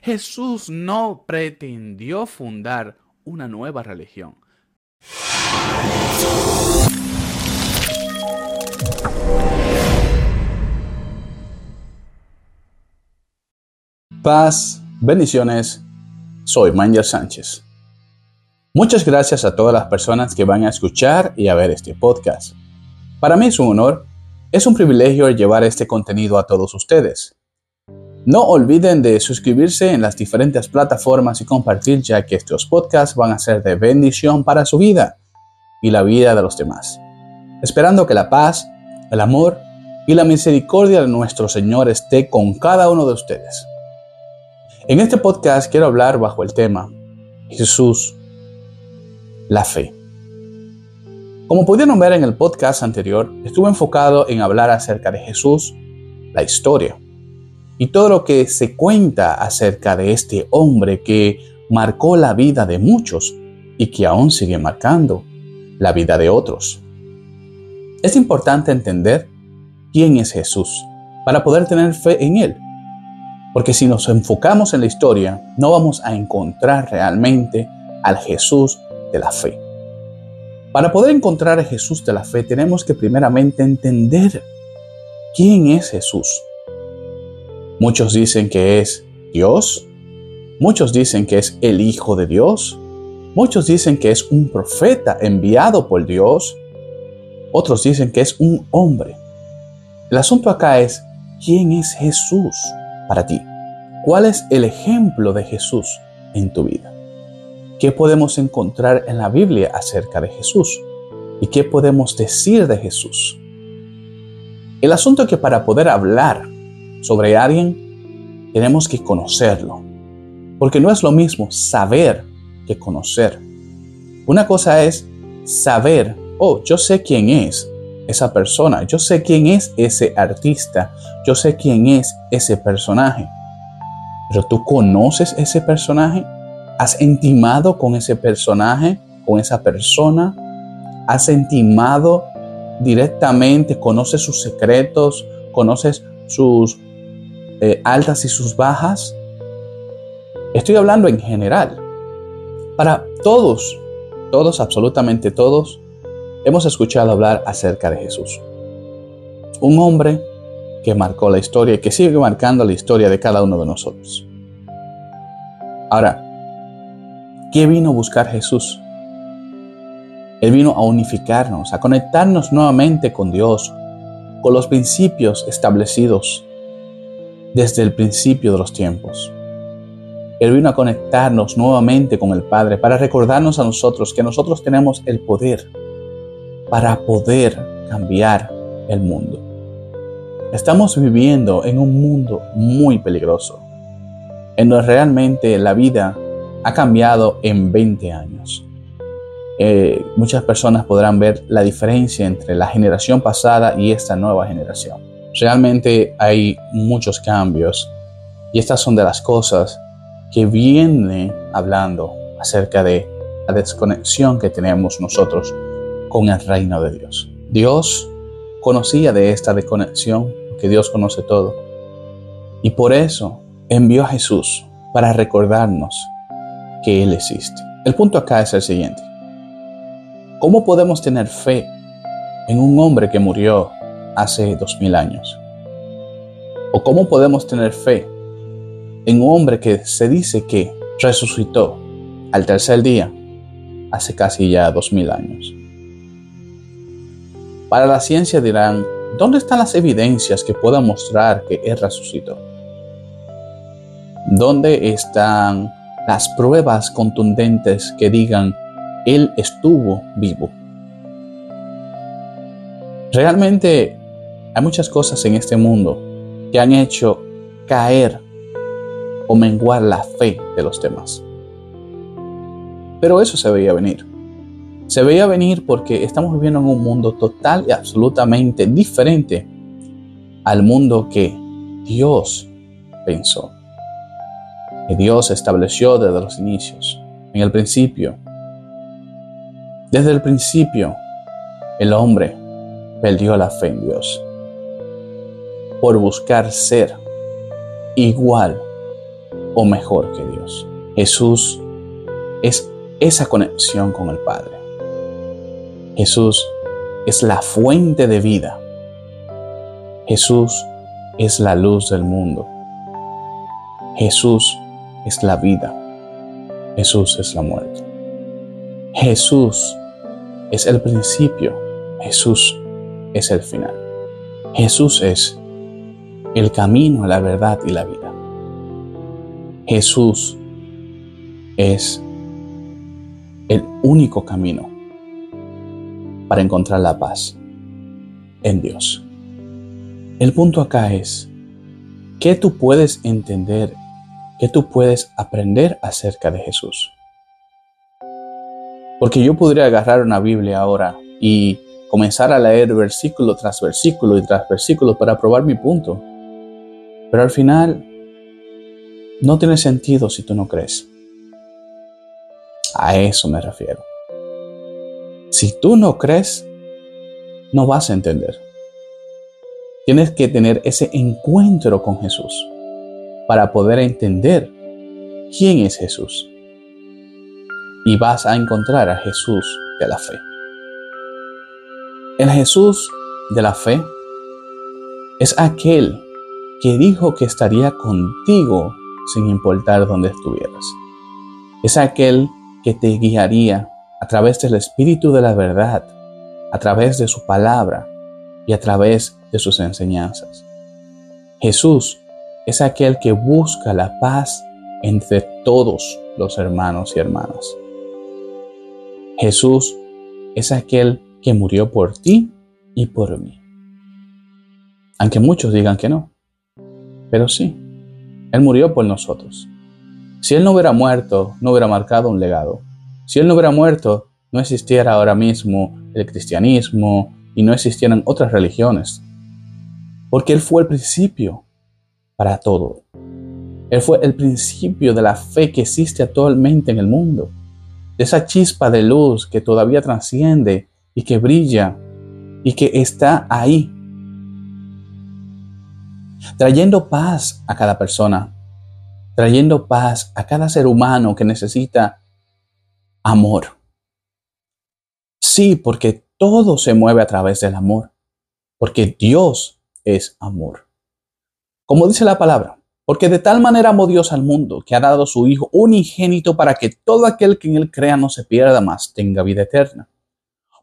Jesús no pretendió fundar una nueva religión. Paz, bendiciones. Soy Manger Sánchez. Muchas gracias a todas las personas que van a escuchar y a ver este podcast. Para mí es un honor, es un privilegio llevar este contenido a todos ustedes. No olviden de suscribirse en las diferentes plataformas y compartir ya que estos podcasts van a ser de bendición para su vida y la vida de los demás. Esperando que la paz, el amor y la misericordia de nuestro Señor esté con cada uno de ustedes. En este podcast quiero hablar bajo el tema Jesús, la fe. Como pudieron ver en el podcast anterior, estuve enfocado en hablar acerca de Jesús, la historia y todo lo que se cuenta acerca de este hombre que marcó la vida de muchos y que aún sigue marcando la vida de otros. Es importante entender quién es Jesús para poder tener fe en Él. Porque si nos enfocamos en la historia, no vamos a encontrar realmente al Jesús de la fe. Para poder encontrar a Jesús de la fe, tenemos que primeramente entender quién es Jesús. Muchos dicen que es Dios. Muchos dicen que es el Hijo de Dios. Muchos dicen que es un profeta enviado por Dios. Otros dicen que es un hombre. El asunto acá es, ¿quién es Jesús para ti? ¿Cuál es el ejemplo de Jesús en tu vida? ¿Qué podemos encontrar en la Biblia acerca de Jesús? ¿Y qué podemos decir de Jesús? El asunto es que para poder hablar sobre alguien, tenemos que conocerlo. Porque no es lo mismo saber que conocer. Una cosa es saber, oh, yo sé quién es esa persona, yo sé quién es ese artista, yo sé quién es ese personaje. Pero tú conoces ese personaje, has intimado con ese personaje, con esa persona, has intimado directamente, conoces sus secretos, conoces sus eh, altas y sus bajas. Estoy hablando en general. Para todos, todos, absolutamente todos, hemos escuchado hablar acerca de Jesús. Un hombre que marcó la historia y que sigue marcando la historia de cada uno de nosotros. Ahora, ¿qué vino a buscar Jesús? Él vino a unificarnos, a conectarnos nuevamente con Dios, con los principios establecidos desde el principio de los tiempos. Él vino a conectarnos nuevamente con el Padre para recordarnos a nosotros que nosotros tenemos el poder para poder cambiar el mundo. Estamos viviendo en un mundo muy peligroso, en donde realmente la vida ha cambiado en 20 años. Eh, muchas personas podrán ver la diferencia entre la generación pasada y esta nueva generación. Realmente hay muchos cambios y estas son de las cosas que viene hablando acerca de la desconexión que tenemos nosotros con el reino de Dios. Dios conocía de esta desconexión, porque Dios conoce todo. Y por eso envió a Jesús para recordarnos que Él existe. El punto acá es el siguiente. ¿Cómo podemos tener fe en un hombre que murió hace dos mil años? ¿O cómo podemos tener fe en un hombre que se dice que resucitó al tercer día hace casi ya dos mil años? Para la ciencia dirán, ¿dónde están las evidencias que puedan mostrar que Él resucitó? ¿Dónde están las pruebas contundentes que digan, Él estuvo vivo? Realmente hay muchas cosas en este mundo que han hecho caer o menguar la fe de los demás. Pero eso se veía venir. Se veía venir porque estamos viviendo en un mundo total y absolutamente diferente al mundo que Dios pensó, que Dios estableció desde los inicios, en el principio. Desde el principio, el hombre perdió la fe en Dios por buscar ser igual o mejor que Dios. Jesús es esa conexión con el Padre. Jesús es la fuente de vida. Jesús es la luz del mundo. Jesús es la vida. Jesús es la muerte. Jesús es el principio. Jesús es el final. Jesús es el camino, la verdad y la vida. Jesús es el único camino para encontrar la paz en Dios. El punto acá es, ¿qué tú puedes entender ¿Qué tú puedes aprender acerca de Jesús? Porque yo podría agarrar una Biblia ahora y comenzar a leer versículo tras versículo y tras versículo para probar mi punto. Pero al final no tiene sentido si tú no crees. A eso me refiero. Si tú no crees, no vas a entender. Tienes que tener ese encuentro con Jesús para poder entender quién es Jesús. Y vas a encontrar a Jesús de la fe. El Jesús de la fe es aquel que dijo que estaría contigo sin importar dónde estuvieras. Es aquel que te guiaría a través del Espíritu de la verdad, a través de su palabra y a través de sus enseñanzas. Jesús es aquel que busca la paz entre todos los hermanos y hermanas. Jesús es aquel que murió por ti y por mí. Aunque muchos digan que no. Pero sí, Él murió por nosotros. Si Él no hubiera muerto, no hubiera marcado un legado. Si Él no hubiera muerto, no existiera ahora mismo el cristianismo y no existieran otras religiones. Porque Él fue el principio para todo. Él fue el principio de la fe que existe actualmente en el mundo, de esa chispa de luz que todavía trasciende y que brilla y que está ahí, trayendo paz a cada persona, trayendo paz a cada ser humano que necesita amor. Sí, porque todo se mueve a través del amor, porque Dios es amor. Como dice la palabra, porque de tal manera amó Dios al mundo que ha dado su Hijo unigénito para que todo aquel que en él crea no se pierda más, tenga vida eterna.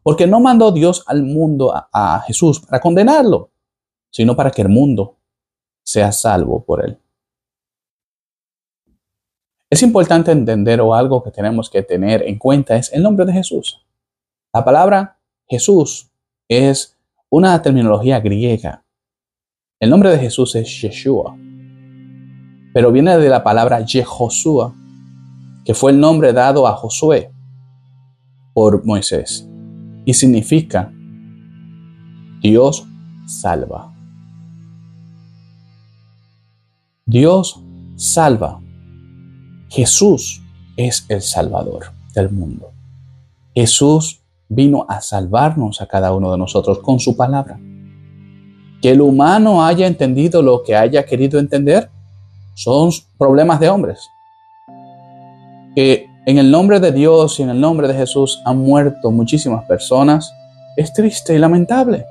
Porque no mandó Dios al mundo a, a Jesús para condenarlo, sino para que el mundo sea salvo por él. Es importante entender o algo que tenemos que tener en cuenta es el nombre de Jesús. La palabra Jesús es una terminología griega el nombre de Jesús es Yeshua, pero viene de la palabra Jehoshua, que fue el nombre dado a Josué por Moisés y significa Dios salva. Dios salva. Jesús es el Salvador del mundo. Jesús vino a salvarnos a cada uno de nosotros con su palabra. Que el humano haya entendido lo que haya querido entender son problemas de hombres. Que en el nombre de Dios y en el nombre de Jesús han muerto muchísimas personas es triste y lamentable,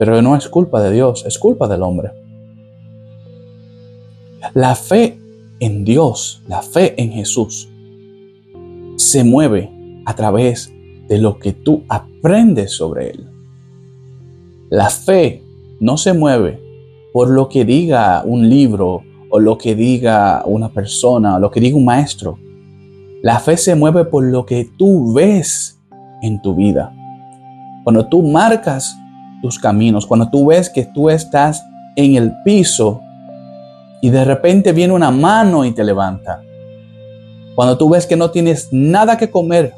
pero no es culpa de Dios, es culpa del hombre. La fe en Dios, la fe en Jesús, se mueve a través de lo que tú aprendes sobre Él. La fe no se mueve por lo que diga un libro o lo que diga una persona o lo que diga un maestro. La fe se mueve por lo que tú ves en tu vida. Cuando tú marcas tus caminos, cuando tú ves que tú estás en el piso y de repente viene una mano y te levanta. Cuando tú ves que no tienes nada que comer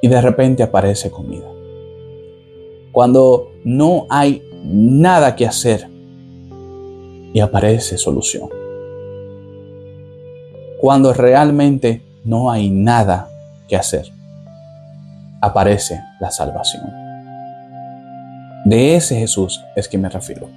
y de repente aparece comida cuando no hay nada que hacer y aparece solución. Cuando realmente no hay nada que hacer, aparece la salvación. De ese Jesús es que me refiero.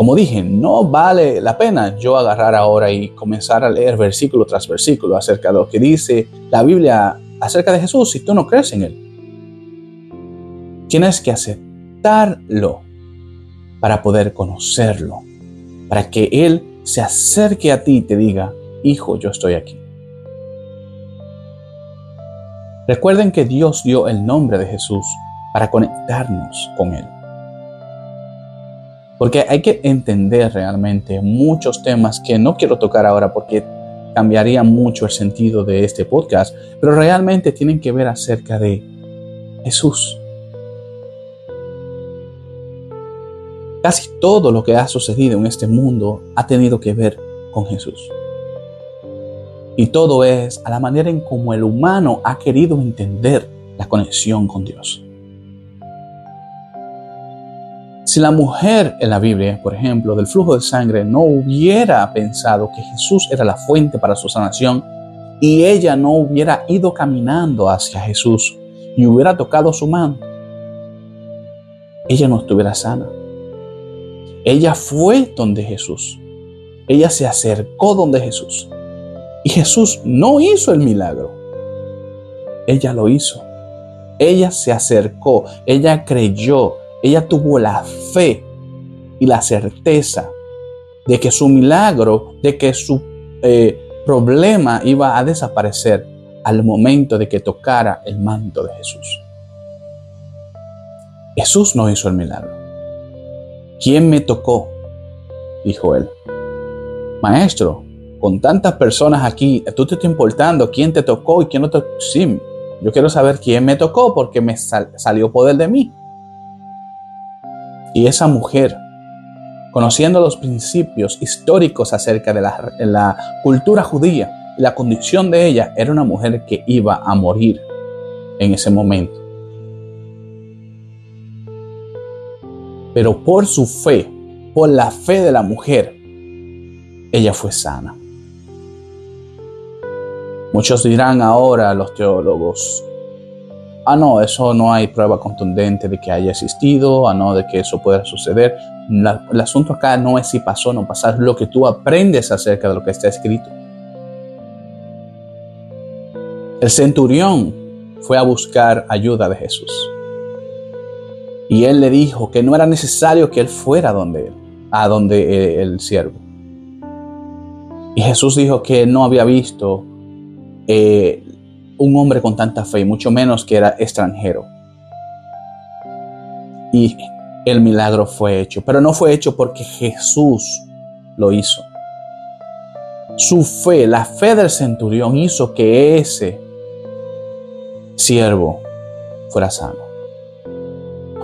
Como dije, no vale la pena yo agarrar ahora y comenzar a leer versículo tras versículo acerca de lo que dice la Biblia acerca de Jesús si tú no crees en Él. Tienes que aceptarlo para poder conocerlo, para que Él se acerque a ti y te diga, hijo, yo estoy aquí. Recuerden que Dios dio el nombre de Jesús para conectarnos con Él. Porque hay que entender realmente muchos temas que no quiero tocar ahora porque cambiaría mucho el sentido de este podcast, pero realmente tienen que ver acerca de Jesús. Casi todo lo que ha sucedido en este mundo ha tenido que ver con Jesús. Y todo es a la manera en cómo el humano ha querido entender la conexión con Dios. Si la mujer en la Biblia, por ejemplo, del flujo de sangre, no hubiera pensado que Jesús era la fuente para su sanación y ella no hubiera ido caminando hacia Jesús y hubiera tocado su mano, ella no estuviera sana. Ella fue donde Jesús. Ella se acercó donde Jesús. Y Jesús no hizo el milagro. Ella lo hizo. Ella se acercó. Ella creyó ella tuvo la fe y la certeza de que su milagro, de que su eh, problema iba a desaparecer al momento de que tocara el manto de Jesús. Jesús no hizo el milagro. ¿Quién me tocó? Dijo él. Maestro, con tantas personas aquí, tú te estás importando quién te tocó y quién no te tocó. Sí, yo quiero saber quién me tocó porque me salió poder de mí. Y esa mujer, conociendo los principios históricos acerca de la, cultura judía la condición de ella, era una mujer que iba a morir en ese momento. Pero por su fe, por la fe de la mujer, ella fue sana. Muchos dirán ahora los teólogos, ah, no, eso no hay prueba contundente de que haya existido, ah, no, de que eso pueda suceder. el asunto acá no es si pasó o no pasó, es lo que tú aprendes acerca de lo que está escrito. El centurión fue a buscar ayuda de Jesús. Y él le dijo que no era necesario que él fuera donde él, a donde eh, el siervo. Y Jesús dijo que no había visto eh, un hombre con tanta fe, mucho menos que era extranjero. Y el milagro fue hecho, pero no fue hecho porque Jesús lo hizo. Su fe, la fe del centurión hizo que ese siervo fuera sano.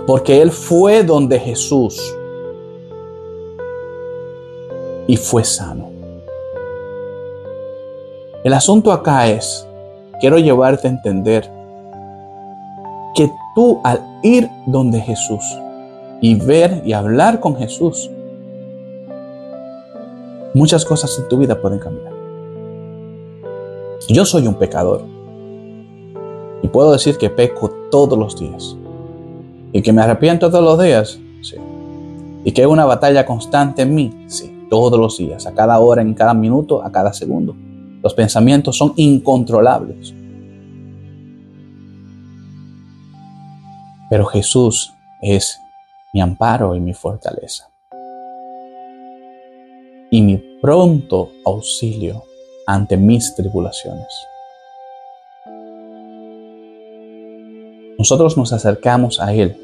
Porque él fue donde Jesús y fue sano. El asunto acá es quiero llevarte a entender que tú al ir donde Jesús y ver y hablar con Jesús, muchas cosas en tu vida pueden cambiar. Yo soy un pecador y puedo decir que peco todos los días y que me arrepiento todos los días, sí. Y que hay una batalla constante en mí, sí, todos los días, a cada hora, en cada minuto, a cada segundo. Los pensamientos son incontrolables. Pero Jesús es mi amparo y mi fortaleza. Y mi pronto auxilio ante mis tribulaciones. Nosotros nos acercamos a Él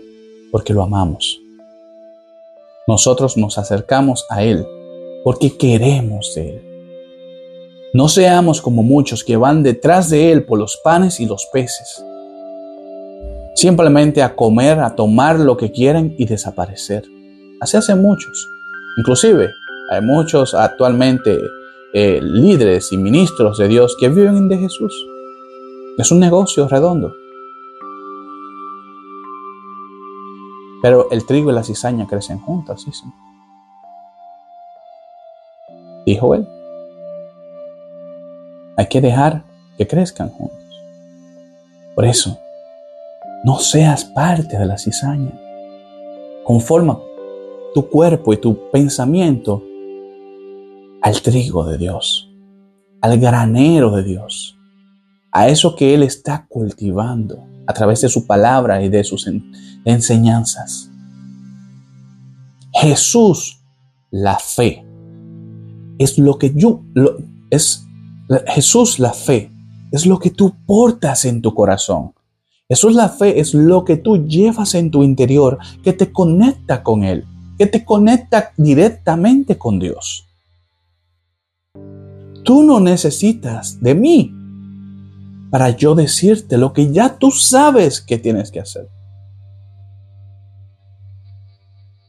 porque lo amamos. Nosotros nos acercamos a Él porque queremos de Él. No seamos como muchos que van detrás de Él por los panes y los peces, simplemente a comer, a tomar lo que quieren y desaparecer. Así hacen muchos. Inclusive hay muchos actualmente eh, líderes y ministros de Dios que viven de Jesús. Es un negocio redondo. Pero el trigo y la cizaña crecen juntas, ¿sí? Dijo él. Hay que dejar que crezcan juntos. Por eso, no seas parte de la cizaña. Conforma tu cuerpo y tu pensamiento al trigo de Dios, al granero de Dios, a eso que Él está cultivando a través de su palabra y de sus enseñanzas. Jesús, la fe, es lo que yo, es Jesús, la fe, es lo que tú portas en tu corazón. Jesús, la fe, es lo que tú llevas en tu interior que te conecta con Él, que te conecta directamente con Dios. Tú no necesitas de mí para yo decirte lo que ya tú sabes que tienes que hacer.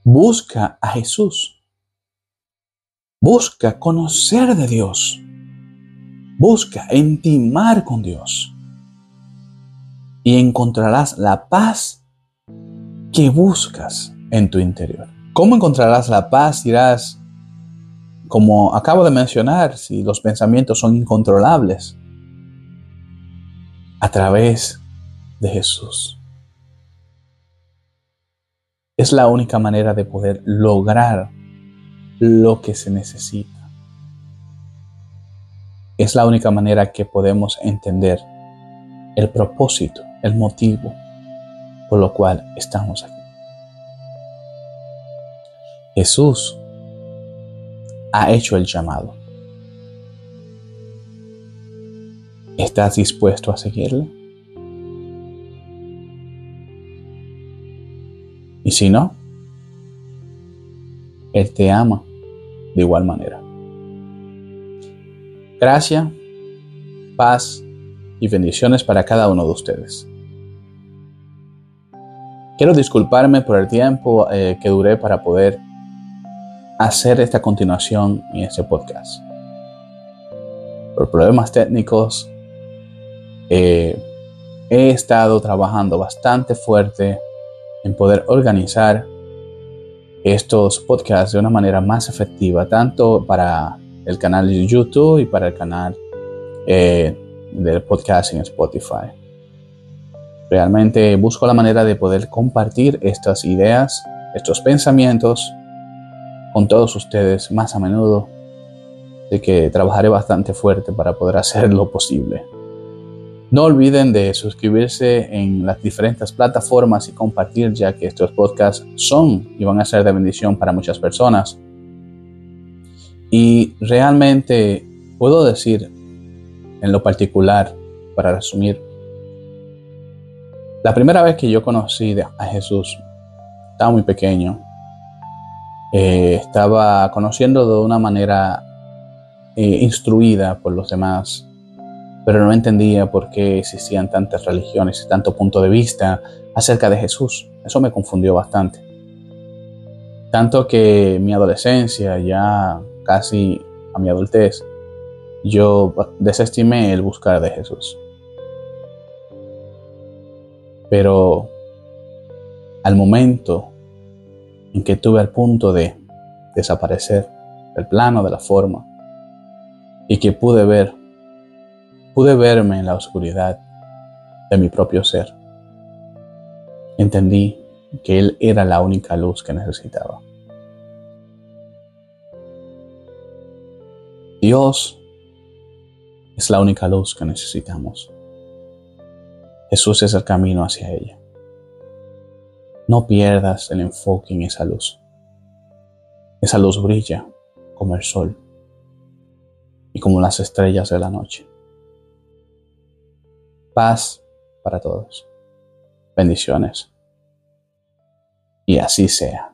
Busca a Jesús. Busca conocer de Dios. Busca intimar con Dios. Y encontrarás la paz que buscas en tu interior. ¿Cómo encontrarás la paz? Dirás, como acabo de mencionar, si los pensamientos son incontrolables, a través de Jesús. Es la única manera de poder lograr lo que se necesita. Es la única manera que podemos entender el propósito, el motivo por lo cual estamos aquí. Jesús ha hecho el llamado. ¿Estás dispuesto a seguirle? Y si no, Él te ama de igual manera. Gracia, paz y bendiciones para cada uno de ustedes. Quiero disculparme por el tiempo eh, que duré para poder hacer esta continuación en este podcast. Por problemas técnicos eh, he estado trabajando bastante fuerte en poder organizar estos podcasts de una manera más efectiva, tanto para el canal de YouTube y para el canal eh, del podcast en Spotify. Realmente busco la manera de poder compartir estas ideas, estos pensamientos con todos ustedes más a menudo, de que trabajaré bastante fuerte para poder hacer lo posible. No olviden de suscribirse en las diferentes plataformas y compartir ya que estos podcasts son y van a ser de bendición para muchas personas. Y realmente puedo decir en lo particular, para resumir, la primera vez que yo conocí a Jesús, estaba muy pequeño, eh, estaba conociendo de una manera eh, instruida por los demás pero no entendía por qué existían tantas religiones y tanto punto de vista acerca de Jesús. Eso me confundió bastante. Tanto que mi adolescencia, ya casi a mi adultez, yo desestimé el buscar de Jesús. Pero al momento en que tuve al punto de desaparecer del plano de la forma y que pude ver pude verme en la oscuridad de mi propio ser. Entendí que Él era la única luz que necesitaba. Dios es la única luz que necesitamos. Jesús es el camino hacia ella. No pierdas el enfoque en esa luz. Esa luz brilla como el sol y como las estrellas de la noche. Paz para todos. Bendiciones. Y así sea.